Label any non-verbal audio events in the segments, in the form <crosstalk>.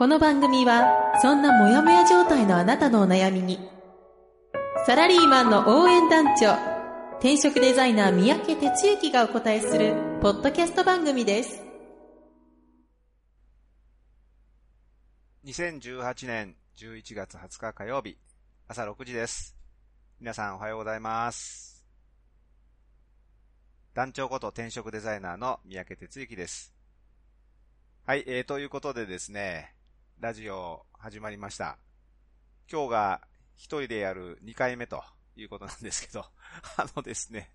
この番組はそんなモヤモヤ状態のあなたのお悩みにサラリーマンの応援団長転職デザイナー三宅哲之がお答えするポッドキャスト番組です2018年11月20日火曜日、朝6時です。皆さんおはようございます。団長こと転職デザイナーの三宅哲之です。はい、えー、ということでですね、ラジオ始まりました。今日が一人でやる2回目ということなんですけど、<laughs> あのですね、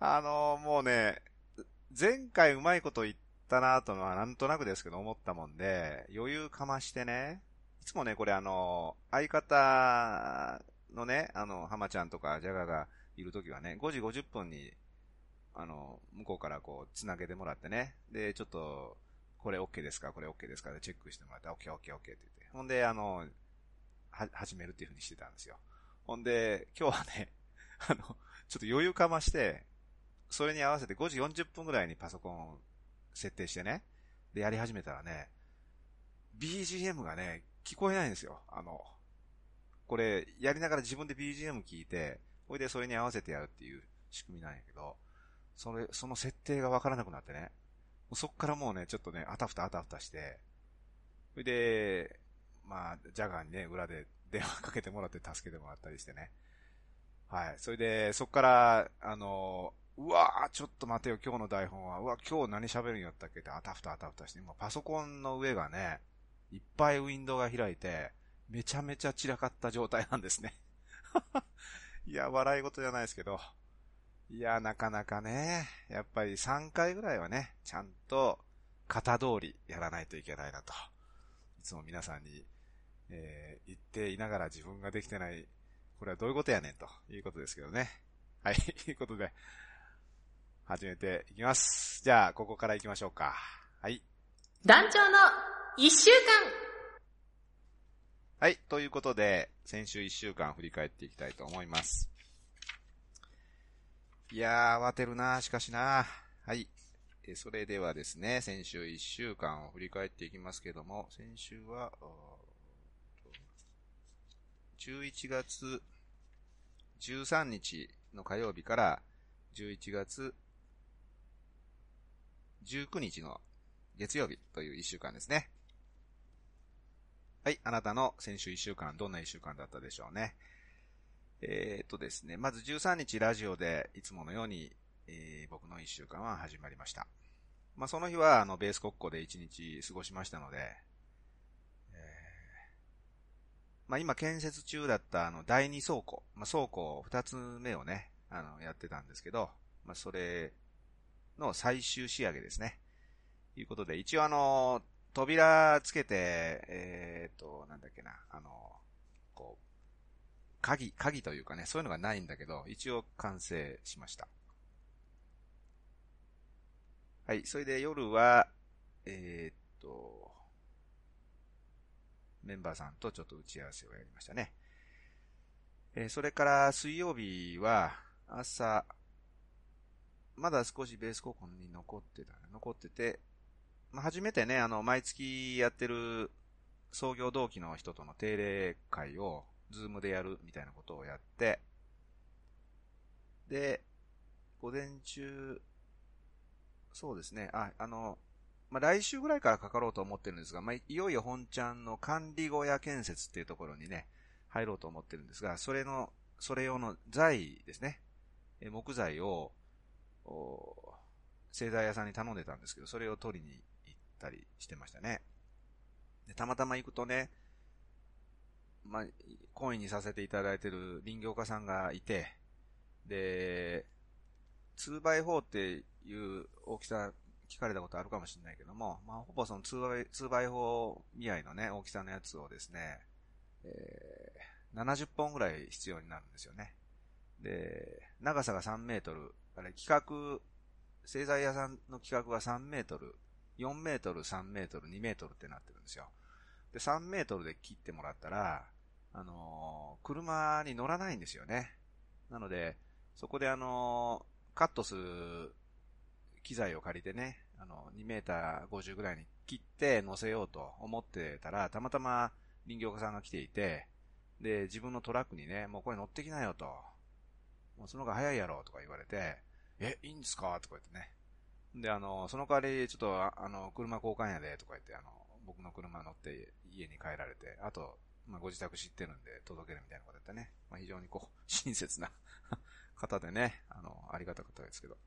あのもうね、前回うまいこと言ったなとのはなんとなくですけど思ったもんで、余裕かましてね、いつもね、これあの、相方のね、あの、浜ちゃんとかジャガがいるときはね、5時50分に、あの、向こうからこう、つなげてもらってね、で、ちょっと、これ OK ですかこれ OK ですかでチェックしてもらって、OK、OK、OK って言って。ほんで、あの、は、始めるっていう風にしてたんですよ。ほんで、今日はね、<laughs> あの、ちょっと余裕かまして、それに合わせて5時40分ぐらいにパソコンを設定してね、で、やり始めたらね、BGM がね、聞こえないんですよ。あの、これ、やりながら自分で BGM 聞いて、ほいでそれに合わせてやるっていう仕組みなんやけど、それ、その設定がわからなくなってね、そっからもうね、ちょっとね、あたふたあたふたして、それで、まあ、ジャガーにね、裏で電話かけてもらって助けてもらったりしてね。はい。それで、そっから、あの、うわぁ、ちょっと待てよ、今日の台本は。うわ、今日何喋るんやったっけって、あたふたあたふたして、今パソコンの上がね、いっぱいウィンドウが開いて、めちゃめちゃ散らかった状態なんですね。<laughs> いや、笑い事じゃないですけど。いや、なかなかね、やっぱり3回ぐらいはね、ちゃんと型通りやらないといけないなと。いつも皆さんに、えー、言っていながら自分ができてない、これはどういうことやねんということですけどね。はい、ということで、始めていきます。じゃあ、ここから行きましょうか。はい。団長の一週間はい。ということで、先週1週間振り返っていきたいと思います。いやー、慌てるなしかしなはい。えそれではですね、先週1週間を振り返っていきますけども、先週は、11月13日の火曜日から11月19日の月曜日という1週間ですね。はい、あなたの先週1週間、どんな1週間だったでしょうね。えー、っとですね、まず13日ラジオでいつものように、えー、僕の1週間は始まりました。まあ、その日は、あの、ベース国庫で1日過ごしましたので、えー、まあ、今建設中だったあの、第2倉庫、まあ、倉庫2つ目をね、あの、やってたんですけど、まあ、それの最終仕上げですね。ということで、一応あの、扉つけて、えー、っと、なんだっけな、あの、こう、鍵、鍵というかね、そういうのがないんだけど、一応完成しました。はい、それで夜は、えー、っと、メンバーさんとちょっと打ち合わせをやりましたね。えー、それから水曜日は、朝、まだ少しベース高校に残ってた、残ってて、まあ、初めてね、あの、毎月やってる創業同期の人との定例会を、ズームでやるみたいなことをやって、で、午前中、そうですね、あ、あの、まあ、来週ぐらいからかかろうと思ってるんですが、まあ、いよいよ本ちゃんの管理小屋建設っていうところにね、入ろうと思ってるんですが、それの、それ用の材ですね、え木材を、製材屋さんに頼んでたんですけど、それを取りに行ったりしてましたね。でたまたま行くとね、まあ、コインにさせていただいてる林業家さんがいて、で、2x4 っていう大きさ聞かれたことあるかもしれないけども、まあ、ほぼその 2x4 見合いのね、大きさのやつをですね、えー、70本ぐらい必要になるんですよね。で、長さが3メートル、あれ、規格、製材屋さんの規格が3メートル、4メートル、3メートル、2メートルってなってるんですよ。で、3メートルで切ってもらったら、あのー、車に乗らないんですよね。なので、そこであのー、カットする機材を借りてね、あの、2メーター50ぐらいに切って乗せようと思ってたら、たまたま林業家さんが来ていて、で、自分のトラックにね、もうこれ乗ってきなよと。もうその方が早いやろとか言われて、え、いいんですか？とか言ってね。で、あの、その代わり、ちょっと、あの、車交換やで、とか言って、あの、僕の車乗って家に帰られて、あと、まあ、ご自宅知ってるんで届けるみたいなことやってね。まあ、非常にこう、<laughs> 親切な <laughs> 方でね、あの、ありがたかったですけど。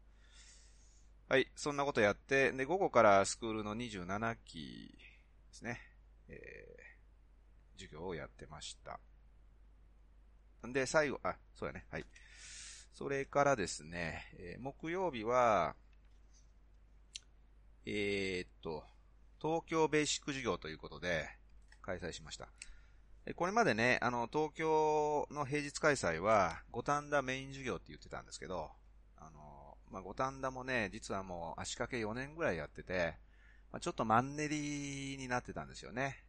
はい、そんなことやって、で、午後からスクールの27期ですね、えー、授業をやってました。んで、最後、あ、そうやね、はい。それからですね、えー、木曜日は、えー、っと、東京ベーシック授業ということで、開催しました。これまでね、あの、東京の平日開催は、五反田メイン授業って言ってたんですけど、あの、まあ、五反田もね、実はもう足掛け4年ぐらいやってて、まあ、ちょっとマンネリになってたんですよね。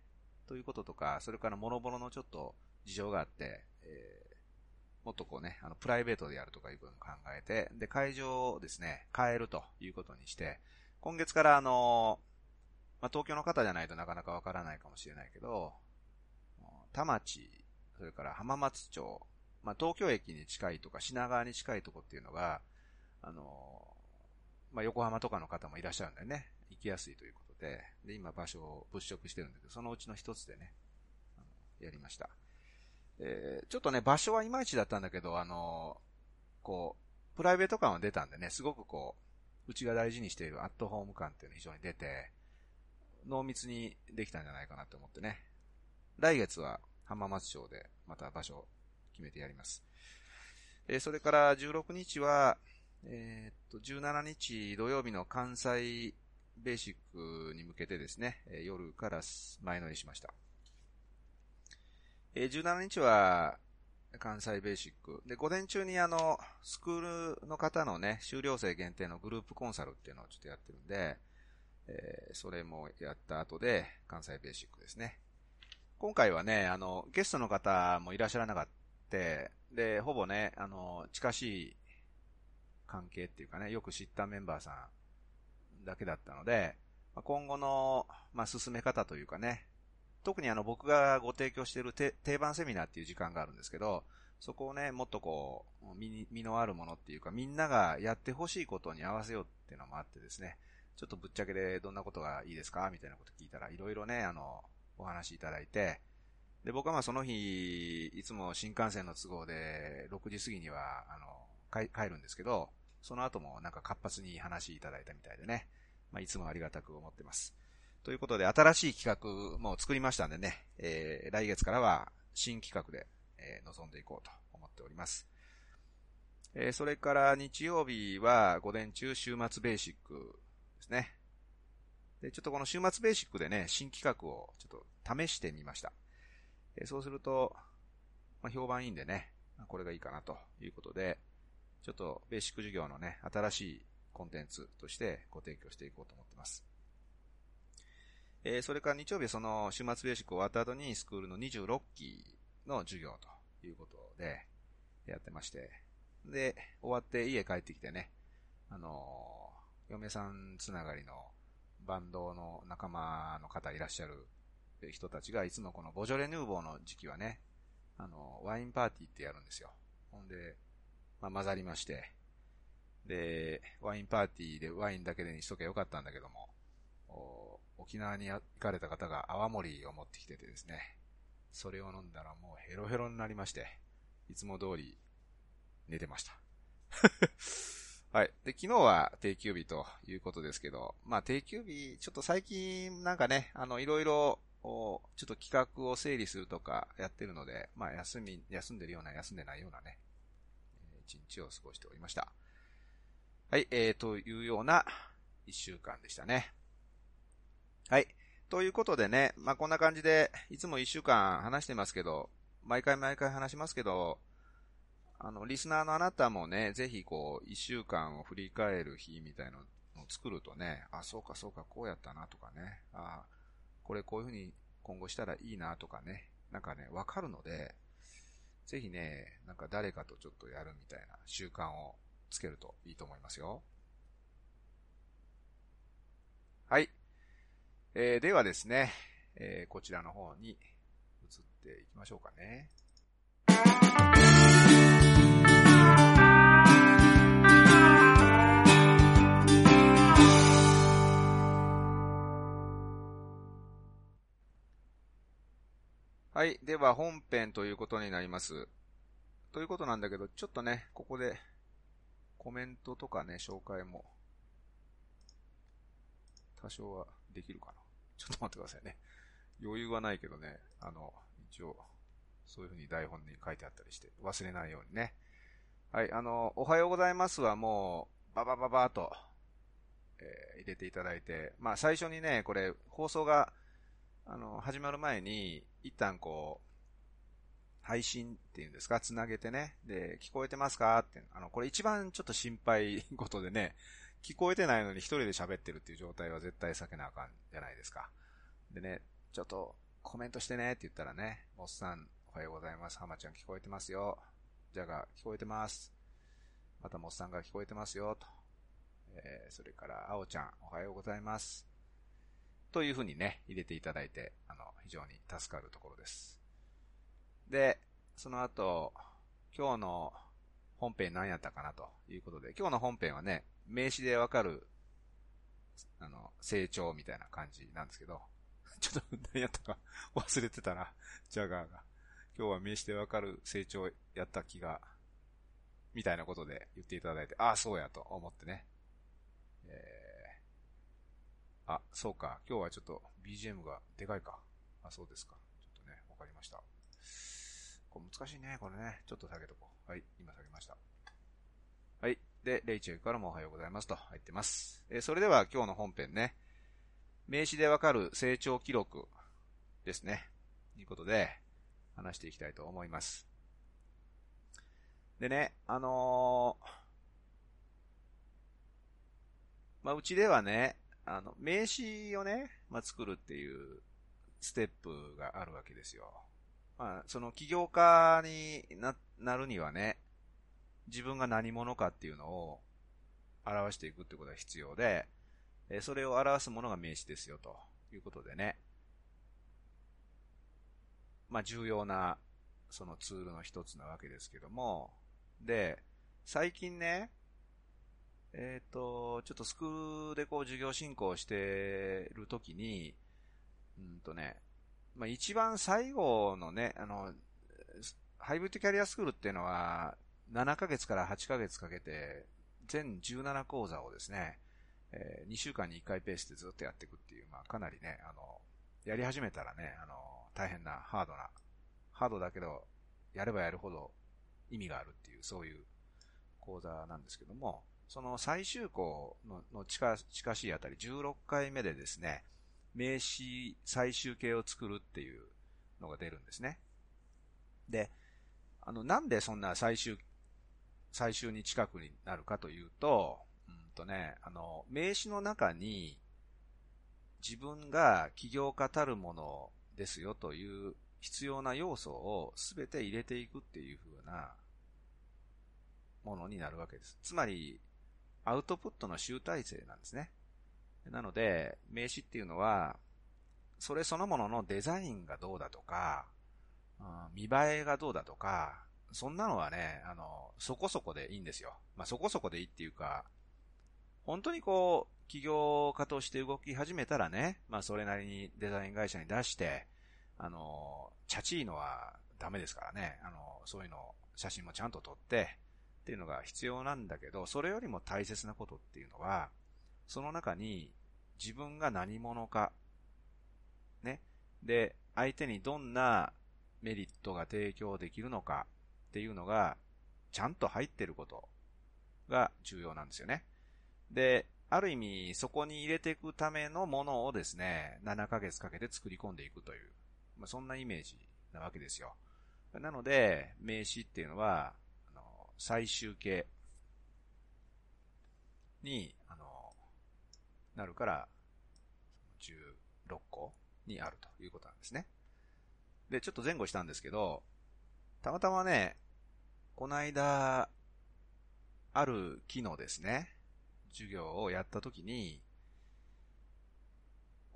ということとか、それから諸々のちょっと事情があって、えー、もっとこうね、あの、プライベートでやるとかいうことも考えて、で、会場をですね、変えるということにして、今月からあの、まあ、東京の方じゃないとなかなかわからないかもしれないけど、田町、それから浜松町、まあ、東京駅に近いとか品川に近いとこっていうのが、あの、まあ、横浜とかの方もいらっしゃるんでね、行きやすいということで、で、今場所を物色してるんだけど、そのうちの一つでね、やりました。えー、ちょっとね、場所はいまいちだったんだけど、あの、こう、プライベート感は出たんでね、すごくこう、うちが大事にしているアットホーム感っていうのが非常に出て、濃密にできたんじゃないかなと思ってね。来月は浜松町でまた場所を決めてやります。えー、それから16日は、えー、っと、17日土曜日の関西ベーシックに向けてですね、え夜から前乗りしました。えー、17日は関西ベーシック。で、午前中にあの、スクールの方のね、修了生限定のグループコンサルっていうのをちょっとやってるんで、えー、それもやった後で、関西ベーシックですね。今回はね、あの、ゲストの方もいらっしゃらなかった。で、ほぼね、あの、近しい関係っていうかね、よく知ったメンバーさんだけだったので、今後の、まあ、進め方というかね、特にあの僕がご提供している定番セミナーっていう時間があるんですけど、そこをね、もっとこう、身身のあるものっていうか、みんながやってほしいことに合わせようっていうのもあってですね、ちょっとぶっちゃけでどんなことがいいですか？みたいなこと聞いたら、いろいろね、あの、お話いただいて、で、僕はまあその日、いつも新幹線の都合で、6時過ぎには、あの、帰るんですけど、その後もなんか活発に話いただいたみたいでね、まあいつもありがたく思ってます。ということで、新しい企画も作りましたんでね、えー、来月からは新企画で、えー、臨んでいこうと思っております。えー、それから日曜日は午前中週末ベーシックね。で、ちょっとこの週末ベーシックでね、新企画をちょっと試してみました。え、そうすると、まあ、評判いいんでね、これがいいかなということで、ちょっとベーシック授業のね、新しいコンテンツとしてご提供していこうと思ってます。えー、それから日曜日その週末ベーシック終わった後にスクールの26期の授業ということでやってまして、で、終わって家帰ってきてね、あの、嫁さんつながりのバンドの仲間の方いらっしゃる人たちがいつもこのボジョレ・ヌーボーの時期はね、あの、ワインパーティーってやるんですよ。ほんで、まあ、混ざりまして、で、ワインパーティーでワインだけでにしとけばよかったんだけども、沖縄に行かれた方が泡盛を持ってきててですね、それを飲んだらもうヘロヘロになりまして、いつも通り寝てました。はい。で、昨日は定休日ということですけど、まあ定休日、ちょっと最近なんかね、あの、いろいろ、ちょっと企画を整理するとかやってるので、まあ休み、休んでるような休んでないようなね、一日を過ごしておりました。はい、えー、というような一週間でしたね。はい。ということでね、まあ、こんな感じで、いつも一週間話してますけど、毎回毎回話しますけど、あの、リスナーのあなたもね、ぜひこう、一週間を振り返る日みたいなのを作るとね、あ、そうかそうか、こうやったなとかね、あ、これこういうふうに今後したらいいなとかね、なんかね、わかるので、ぜひね、なんか誰かとちょっとやるみたいな習慣をつけるといいと思いますよ。はい。えー、ではですね、えー、こちらの方に移っていきましょうかね。はい。では本編ということになります。ということなんだけど、ちょっとね、ここでコメントとかね、紹介も多少はできるかな。ちょっと待ってくださいね。余裕はないけどね、あの、一応、そういう風に台本に書いてあったりして、忘れないようにね。はい、あの、おはようございますはもう、ババババーと、えー、入れていただいて、まあ最初にね、これ、放送が、あの、始まる前に、一旦こう、配信っていうんですか、つなげてね。で、聞こえてますか？って。あの、これ一番ちょっと心配事でね、聞こえてないのに一人で喋ってるっていう状態は絶対避けなあかんじゃないですか。でね、ちょっとコメントしてねって言ったらね、モッさんおはようございます。浜ちゃん聞こえてますよ。ジャガ聞こえてます。またモッさんが聞こえてますよ。と。えー、それから、あおちゃんおはようございます。というふうにね、入れていただいて、あの、非常に助かるところです。で、その後、今日の本編何やったかなということで、今日の本編はね、名詞でわかる、あの、成長みたいな感じなんですけど、<laughs> ちょっと何やったか <laughs> 忘れてたな、ジャガーが。今日は名詞でわかる成長やった気が、みたいなことで言っていただいて、ああ、そうやと思ってね。あ、そうか。今日はちょっと BGM がでかいか。あ、そうですか。ちょっとね、わかりました。これ難しいね、これね。ちょっと下げとこう。はい、今下げました。はい。で、レイチェルからもおはようございますと入ってます。えー、それでは今日の本編ね。名詞でわかる成長記録ですね。ということで、話していきたいと思います。でね、あのー、まあ、うちではね、あの、名詞をね、まあ、作るっていうステップがあるわけですよ。まあ、その起業家にな、なるにはね、自分が何者かっていうのを表していくってことが必要で、えそれを表すものが名詞ですよ、ということでね。まあ、重要な、そのツールの一つなわけですけども、で、最近ね、えっ、ー、と、ちょっとスクールでこう授業進行してるときに、うんとね、まあ、一番最後のね、あの、ハイブリッドキャリアスクールっていうのは、7ヶ月から8ヶ月かけて、全17講座をですね、えー、2週間に1回ペースでずっとやっていくっていう、まあ、かなりね、あの、やり始めたらね、あの、大変な、ハードな、ハードだけど、やればやるほど意味があるっていう、そういう講座なんですけども、その最終校のの近近しいあたり、16回目でですね、名詞最終形を作るっていうのが出るんですね。で、あの、なんでそんな最終、最終に近くになるかというと、うんとね、あの、名詞の中に自分が起業家たるものですよという必要な要素をすべて入れていくっていう風なものになるわけです。つまり、アウトプットの集大成なんですね。なので、名詞っていうのは、それそのもののデザインがどうだとか、見栄えがどうだとか、そんなのはね、あの、そこそこでいいんですよ。まあ、そこそこでいいっていうか、本当にこう、起業家として動き始めたらね、まあ、それなりにデザイン会社に出して、あの、チャチーのはダメですからね、あの、そういうの、写真もちゃんと撮って、っていうのが必要なんだけど、それよりも大切なことっていうのは、その中に自分が何者か、ね。で、相手にどんなメリットが提供できるのかっていうのが、ちゃんと入ってることが重要なんですよね。で、ある意味、そこに入れていくためのものをですね、7ヶ月かけて作り込んでいくという、まあ、そんなイメージなわけですよ。なので、名詞っていうのは、最終形に、あの、なるから、16個にあるということなんですね。で、ちょっと前後したんですけど、たまたまね、この間、ある機能ですね、授業をやったときに、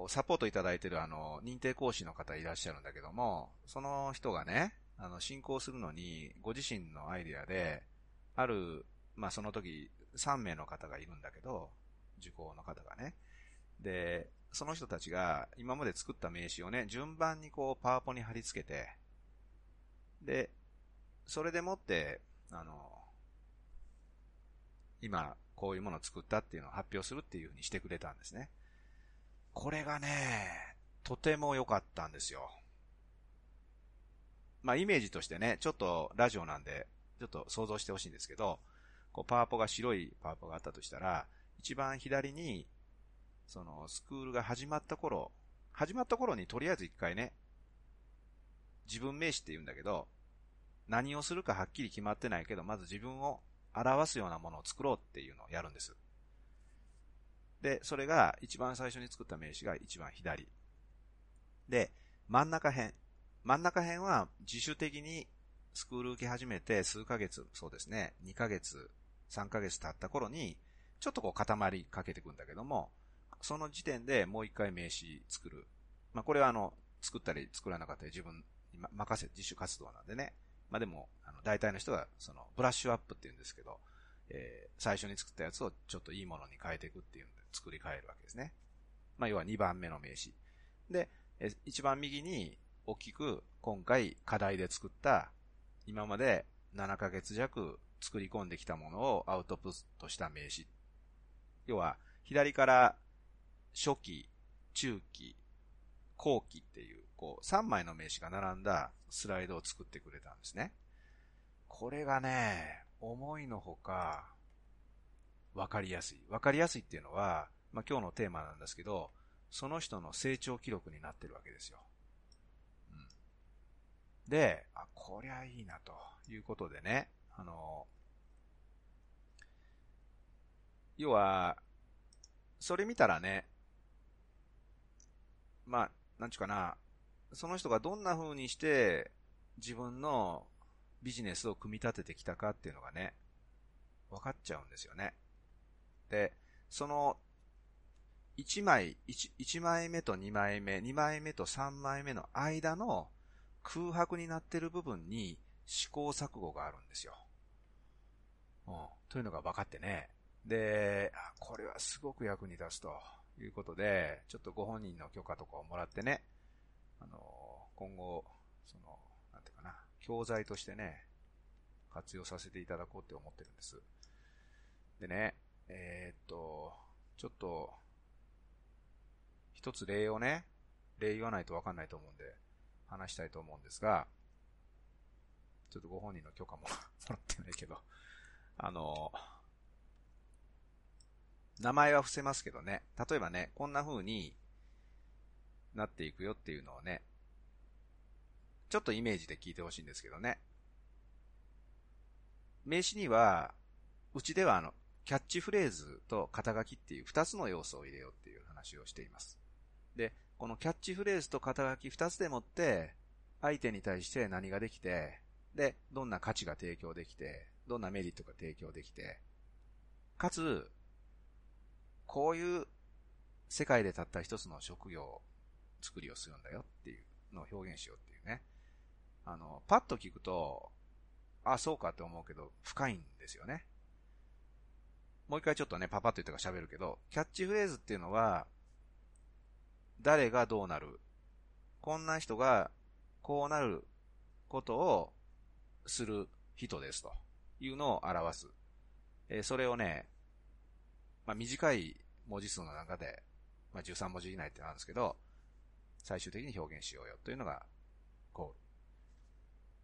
サポートいただいてるあの、認定講師の方いらっしゃるんだけども、その人がね、あの、進行するのに、ご自身のアイディアで、ある、まあ、その時、3名の方がいるんだけど、受講の方がね。で、その人たちが今まで作った名刺をね、順番にこう、パワポに貼り付けて、で、それでもって、あの、今、こういうものを作ったっていうのを発表するっていうふうにしてくれたんですね。これがね、とても良かったんですよ。まあ、イメージとしてね、ちょっとラジオなんで、ちょっと想像してほしいんですけど、こう、パワポが白いパワポがあったとしたら、一番左に、その、スクールが始まった頃、始まった頃にとりあえず一回ね、自分名詞って言うんだけど、何をするかはっきり決まってないけど、まず自分を表すようなものを作ろうっていうのをやるんです。で、それが一番最初に作った名詞が一番左。で、真ん中辺。真ん中辺は自主的にスクール受け始めて数ヶ月、そうですね、2ヶ月、3ヶ月経った頃に、ちょっとこう固まりかけていくんだけども、その時点でもう一回名詞作る。まあ、これはあの、作ったり作らなかったり自分に任せ、自主活動なんでね。まあ、でも、あの、大体の人が、その、ブラッシュアップって言うんですけど、えー、最初に作ったやつをちょっといいものに変えていくっていうんで、作り変えるわけですね。まあ、要は2番目の名詞。で、え一番右に、大きく、今回課題で作った、今まで7ヶ月弱作り込んできたものをアウトプットした名詞。要は、左から初期、中期、後期っていう、こう、3枚の名詞が並んだスライドを作ってくれたんですね。これがね、思いのほか、わかりやすい。わかりやすいっていうのは、まあ、今日のテーマなんですけど、その人の成長記録になってるわけですよ。で、あ、こりゃいいな、ということでね、あの、要は、それ見たらね、まあ、なんちゅうかな、その人がどんな風にして自分のビジネスを組み立ててきたかっていうのがね、分かっちゃうんですよね。で、その、1枚1、1枚目と2枚目、2枚目と3枚目の間の空白になってる部分に試行錯誤があるんですよ。うん。というのが分かってね。で、これはすごく役に立つということで、ちょっとご本人の許可とかをもらってね、あの、今後、その、なんていうかな、教材としてね、活用させていただこうって思ってるんです。でね、えー、っと、ちょっと、一つ例をね、例言わないとわかんないと思うんで、話したいと思うんですが、ちょっとご本人の許可も <laughs> もらってないけど、あの、名前は伏せますけどね、例えばね、こんな風に、なっていくよっていうのをね、ちょっとイメージで聞いてほしいんですけどね。名詞には、うちではあの、キャッチフレーズと肩書きっていう二つの要素を入れようっていう話をしています。で、このキャッチフレーズと肩書き二つでもって、相手に対して何ができて、で、どんな価値が提供できて、どんなメリットが提供できて、かつ、こういう世界でたった一つの職業作りをするんだよっていうのを表現しようっていうね。あの、パッと聞くと、あ、そうかって思うけど、深いんですよね。もう一回ちょっとね、パパッと言ったから喋るけど、キャッチフレーズっていうのは、誰がどうなる？こんな人が、こうなることをする人ですというのを表す。えー、それをね、まあ、短い文字数の中で、まあ、13文字以内ってなんですけど、最終的に表現しようよというのがゴール。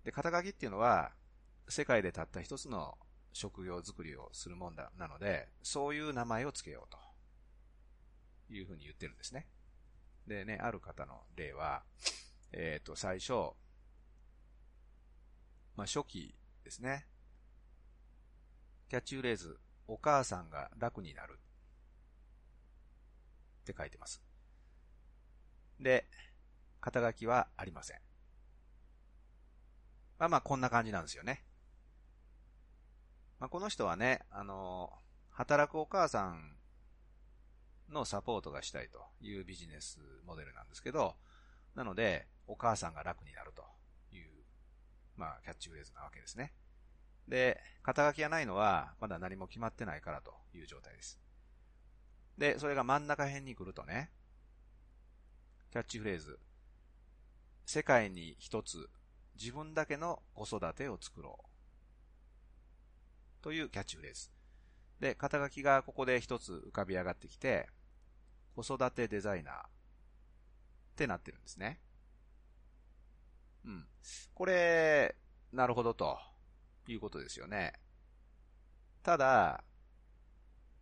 で、肩書きっていうのは、世界でたった一つの職業作りをするもんだ、なので、そういう名前を付けようというふうに言ってるんですね。でね、ある方の例は、えっ、ー、と、最初、まあ、初期ですね。キャッチフレーズ、お母さんが楽になる。って書いてます。で、肩書きはありません。まあまあこんな感じなんですよね。まあこの人はね、あの、働くお母さんのサポートがしたいというビジネスモデルなんですけど、なので、お母さんが楽になるという、まあ、キャッチフレーズなわけですね。で、肩書きがないのは、まだ何も決まってないからという状態です。で、それが真ん中辺に来るとね、キャッチフレーズ、世界に一つ自分だけの子育てを作ろう。というキャッチフレーズ。で、肩書きがここで一つ浮かび上がってきて、子育てデザイナーってなってるんですね。うん。これ、なるほどということですよね。ただ、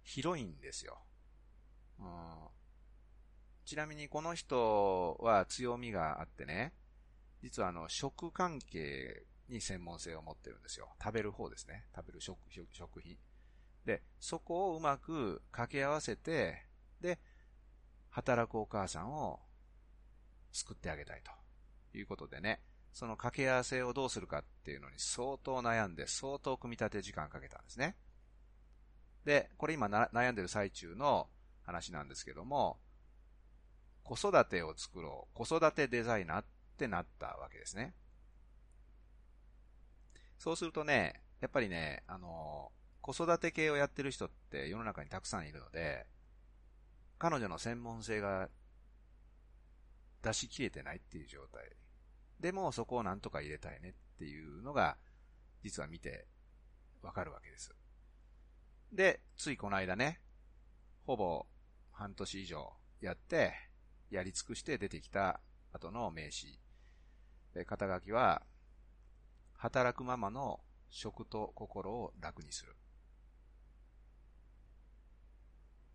広いんですよ。うん、ちなみにこの人は強みがあってね、実はあの、食関係に専門性を持ってるんですよ。食べる方ですね。食べる食、食品。で、そこをうまく掛け合わせて、で、働くお母さんを救ってあげたいということでね、その掛け合わせをどうするかっていうのに相当悩んで、相当組み立て時間かけたんですね。で、これ今悩んでる最中の話なんですけども、子育てを作ろう、子育てデザイナーってなったわけですね。そうするとね、やっぱりね、あの、子育て系をやってる人って世の中にたくさんいるので、彼女の専門性が出し切れてないっていう状態。でもそこをなんとか入れたいねっていうのが、実は見てわかるわけです。で、ついこの間ね、ほぼ半年以上やって、やり尽くして出てきた後の名詞。で、肩書きは、働くママの食と心を楽にする。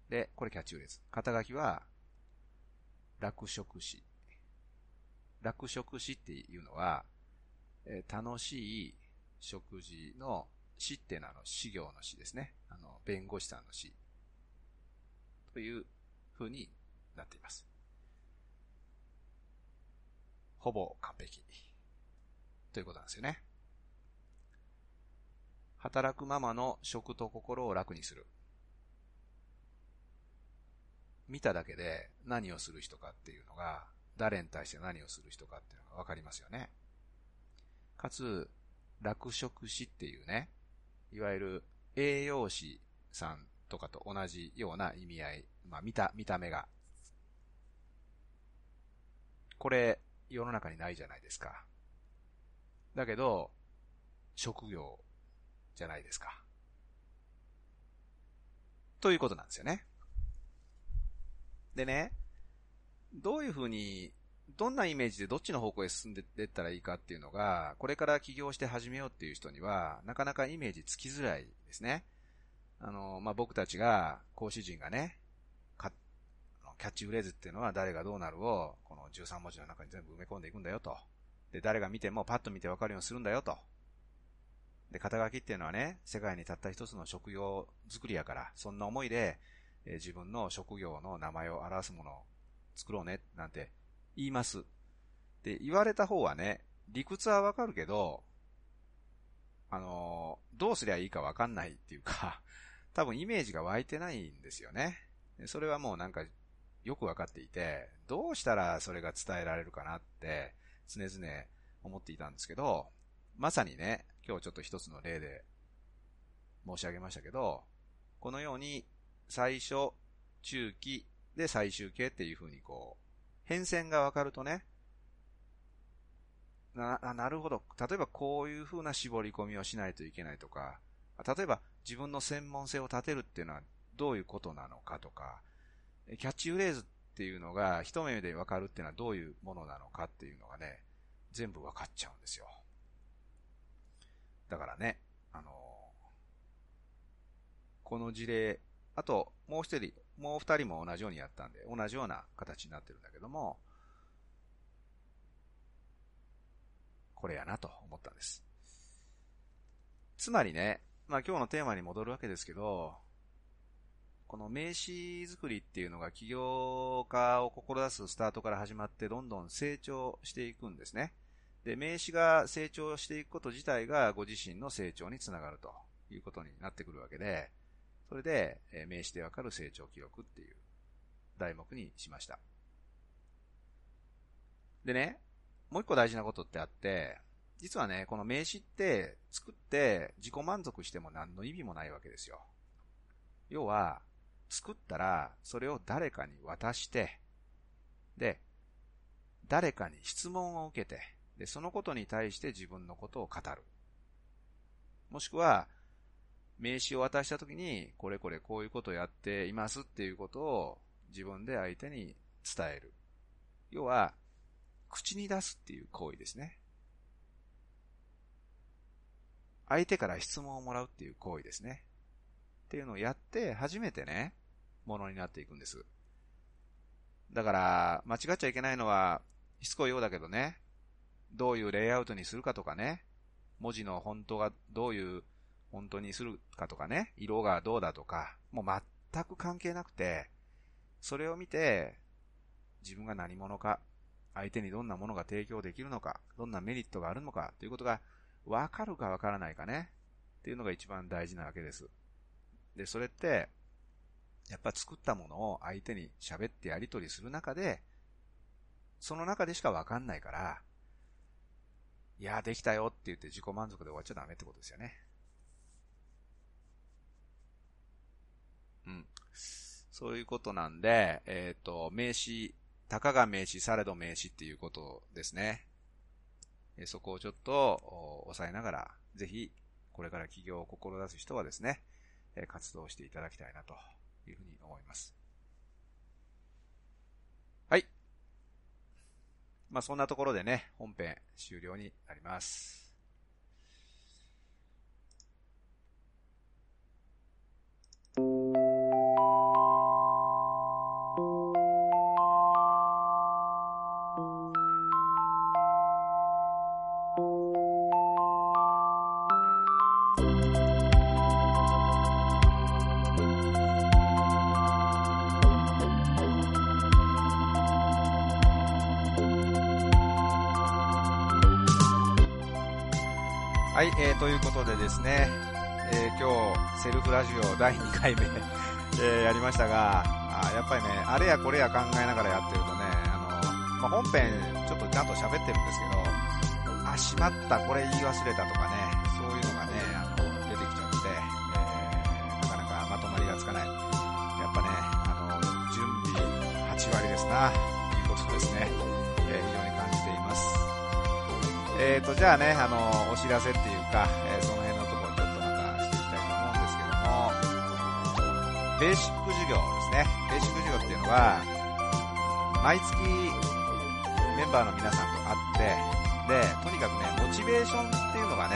で、これキャッチフレーズ。肩書きは、楽食師。楽食師っていうのは、えー、楽しい食事の死っていうのは、あの、死業の死ですね。あの、弁護士さんの死。という風になっています。ほぼ完璧。ということなんですよね。働くママの食と心を楽にする。見ただけで何をする人かっていうのが、誰に対して何をする人かっていうのがわかりますよね。かつ、楽食師っていうね、いわゆる栄養士さんとかと同じような意味合い、まあ見た、見た目が。これ、世の中にないじゃないですか。だけど、職業じゃないですか。ということなんですよね。でね、どういうふうに、どんなイメージでどっちの方向へ進んでいったらいいかっていうのが、これから起業して始めようっていう人には、なかなかイメージつきづらいですね。あの、まあ、僕たちが、講師陣がね、か、キャッチフレーズっていうのは誰がどうなるを、この13文字の中に全部埋め込んでいくんだよと。で、誰が見てもパッと見てわかるようにするんだよと。で、肩書きっていうのはね、世界にたった一つの職業作りやから、そんな思いで、えー、自分の職業の名前を表すものを作ろうね、なんて言います。で、言われた方はね、理屈はわかるけど、あのー、どうすりゃいいかわかんないっていうか、<laughs> 多分イメージが湧いてないんですよね。それはもうなんか、よくわかっていて、どうしたらそれが伝えられるかなって、常々思っていたんですけど、まさにね、今日ちょっと一つの例で申し上げましたけど、このように最初、中期で最終形っていう風にこう、変遷がわかるとね、な、なるほど。例えばこういう風な絞り込みをしないといけないとか、例えば自分の専門性を立てるっていうのはどういうことなのかとか、キャッチフレーズっていうのが一目でわかるっていうのはどういうものなのかっていうのがね、全部わかっちゃうんですよ。だからね、あの、この事例、あと、もう一人もう二人も同じようにやったんで、同じような形になってるんだけども、これやなと思ったんです。つまりね、まあ今日のテーマに戻るわけですけど、この名刺作りっていうのが起業家を志すスタートから始まってどんどん成長していくんですね。で、名刺が成長していくこと自体がご自身の成長につながるということになってくるわけで、それで、え名刺でわかる成長記録っていう題目にしました。でね、もう一個大事なことってあって、実はね、この名刺って作って自己満足しても何の意味もないわけですよ。要は、作ったらそれを誰かに渡して、で、誰かに質問を受けて、で、そのことに対して自分のことを語る。もしくは、名刺を渡したときに、これこれこういうことをやっていますっていうことを自分で相手に伝える。要は、口に出すっていう行為ですね。相手から質問をもらうっていう行為ですね。っていうのをやって初めてね、ものになっていくんです。だから、間違っちゃいけないのは、しつこいようだけどね、どういうレイアウトにするかとかね、文字の本当がどういう本当にするかとかね、色がどうだとか、もう全く関係なくて、それを見て、自分が何者か、相手にどんなものが提供できるのか、どんなメリットがあるのか、ということがわかるかわからないかね、っていうのが一番大事なわけです。で、それって、やっぱ作ったものを相手に喋ってやり取りする中で、その中でしかわかんないから、いや、できたよって言って自己満足で終わっちゃダメってことですよね。うん。そういうことなんで、えっ、ー、と、名詞、たかが名詞、されど名詞っていうことですね。えそこをちょっと押さえながら、ぜひ、これから起業を志す人はですね、え活動していただきたいなというふうに思います。はい。まあ、そんなところでね、本編終了になります。はいえー、ということでですね、えー、今日、セルフラジオ第2回目 <laughs> え、やりましたが、あやっぱりね、あれやこれや考えながらやってるとね、あの、まあ、本編ちょっとちゃんと喋ってるんですけど、あ、しまった、これ言い忘れたとかね、そういうのがね、あの、出てきちゃって、えー、なかなかまとまりがつかない。やっぱね、あの、準備8割ですな、えーと、じゃあね、あの、お知らせっていうか、えー、その辺のところちょっとまたしていきたいと思うんですけども、ベーシック授業ですね。ベーシック授業っていうのは、毎月メンバーの皆さんと会って、で、とにかくね、モチベーションっていうのがね、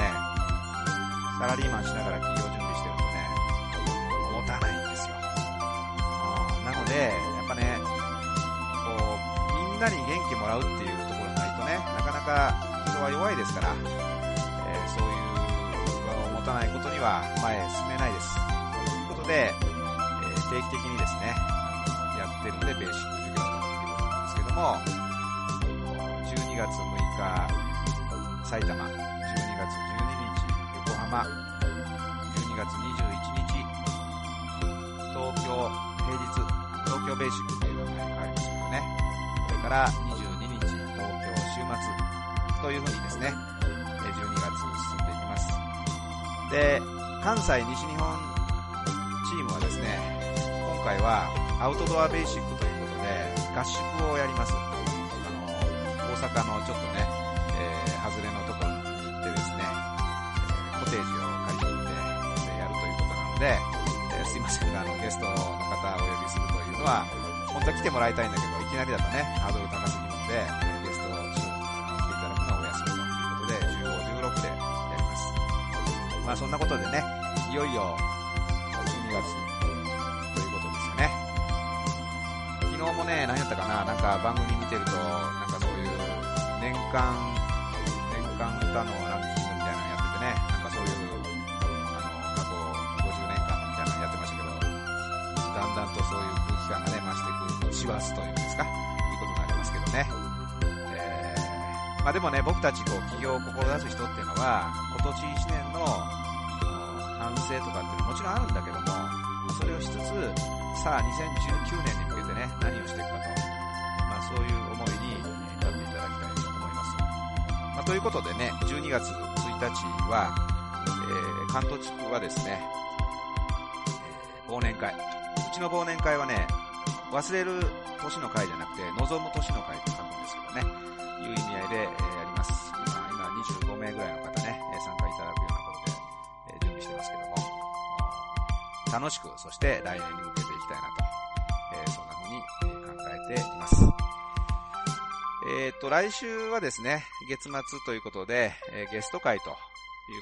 サラリーマンしながら企業準備してるとね、持たないんですよ。なので、やっぱね、こう、みんなに元気もらうっていうところがないとね、なかなか人は弱いですからえ、そういう場を持、たないことには前へ進めないです。ということで、えー、定期的にですね、やってるんでベーシック授業ということなんですけども、12月6日、埼玉、12月12日、横浜、12月21日、東京、平日、東京ベーシックっていう名前に変わりましたけどね、それから、というふうにですね、12月進んでいきます。で、関西西日本チームはですね、今回はアウトドアベーシックということで合宿をやります。あの、大阪のちょっとね、えー、外れのところに行ってですね、コテージを借りに行ってやるということなので、えー、すいませんが、あの、ゲストの方をお呼びするというのは、本当は来てもらいたいんだけど、いきなりだとね、ハードル高すぎるので、まあそんなことでね、いよいよ12月ということですよね。昨日もね、何やったかな、なんか番組見てると、なんかそういう年間、年間歌のランキングみたいなのやっててね、なんかそういう、あの、過去50年間みたいなのやってましたけど、だんだんとそういう空気感がね、増していく、師走というんですか、いうことになりますけどね。えー、まあでもね、僕たちこう、起業を志す人っていうのは、今年1年の、反省とかっていうのはもちろんあるんだけども、それをしつつ、さあ2019年に向けてね、何をしていくかと、まあそういう思いに立っていただきたいと思います。まあ、ということでね、12月1日は、えー、関東地区はですね、えー、忘年会。うちの忘年会はね、忘れる年の会じゃなくて、望む年の会と書くんですけどね、いう意味合いで、楽しく、そして来年に向けていきたいなと、えー、そんな風に、考えています。えっ、と、来週はですね、月末ということで、えー、ゲスト会という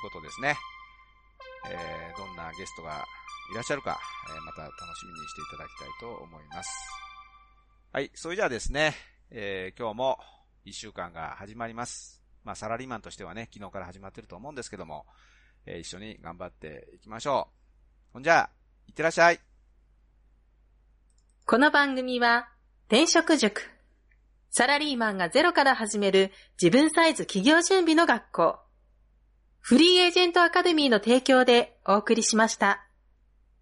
ことですね。え、どんなゲストがいらっしゃるか、えまた楽しみにしていただきたいと思います。はい、それじゃあですね、え今日も一週間が始まります。まあ、サラリーマンとしてはね、昨日から始まってると思うんですけども、え一緒に頑張っていきましょう。ほんじゃあ、いってらっしゃい。この番組は、転職塾。サラリーマンがゼロから始める自分サイズ企業準備の学校。フリーエージェントアカデミーの提供でお送りしました。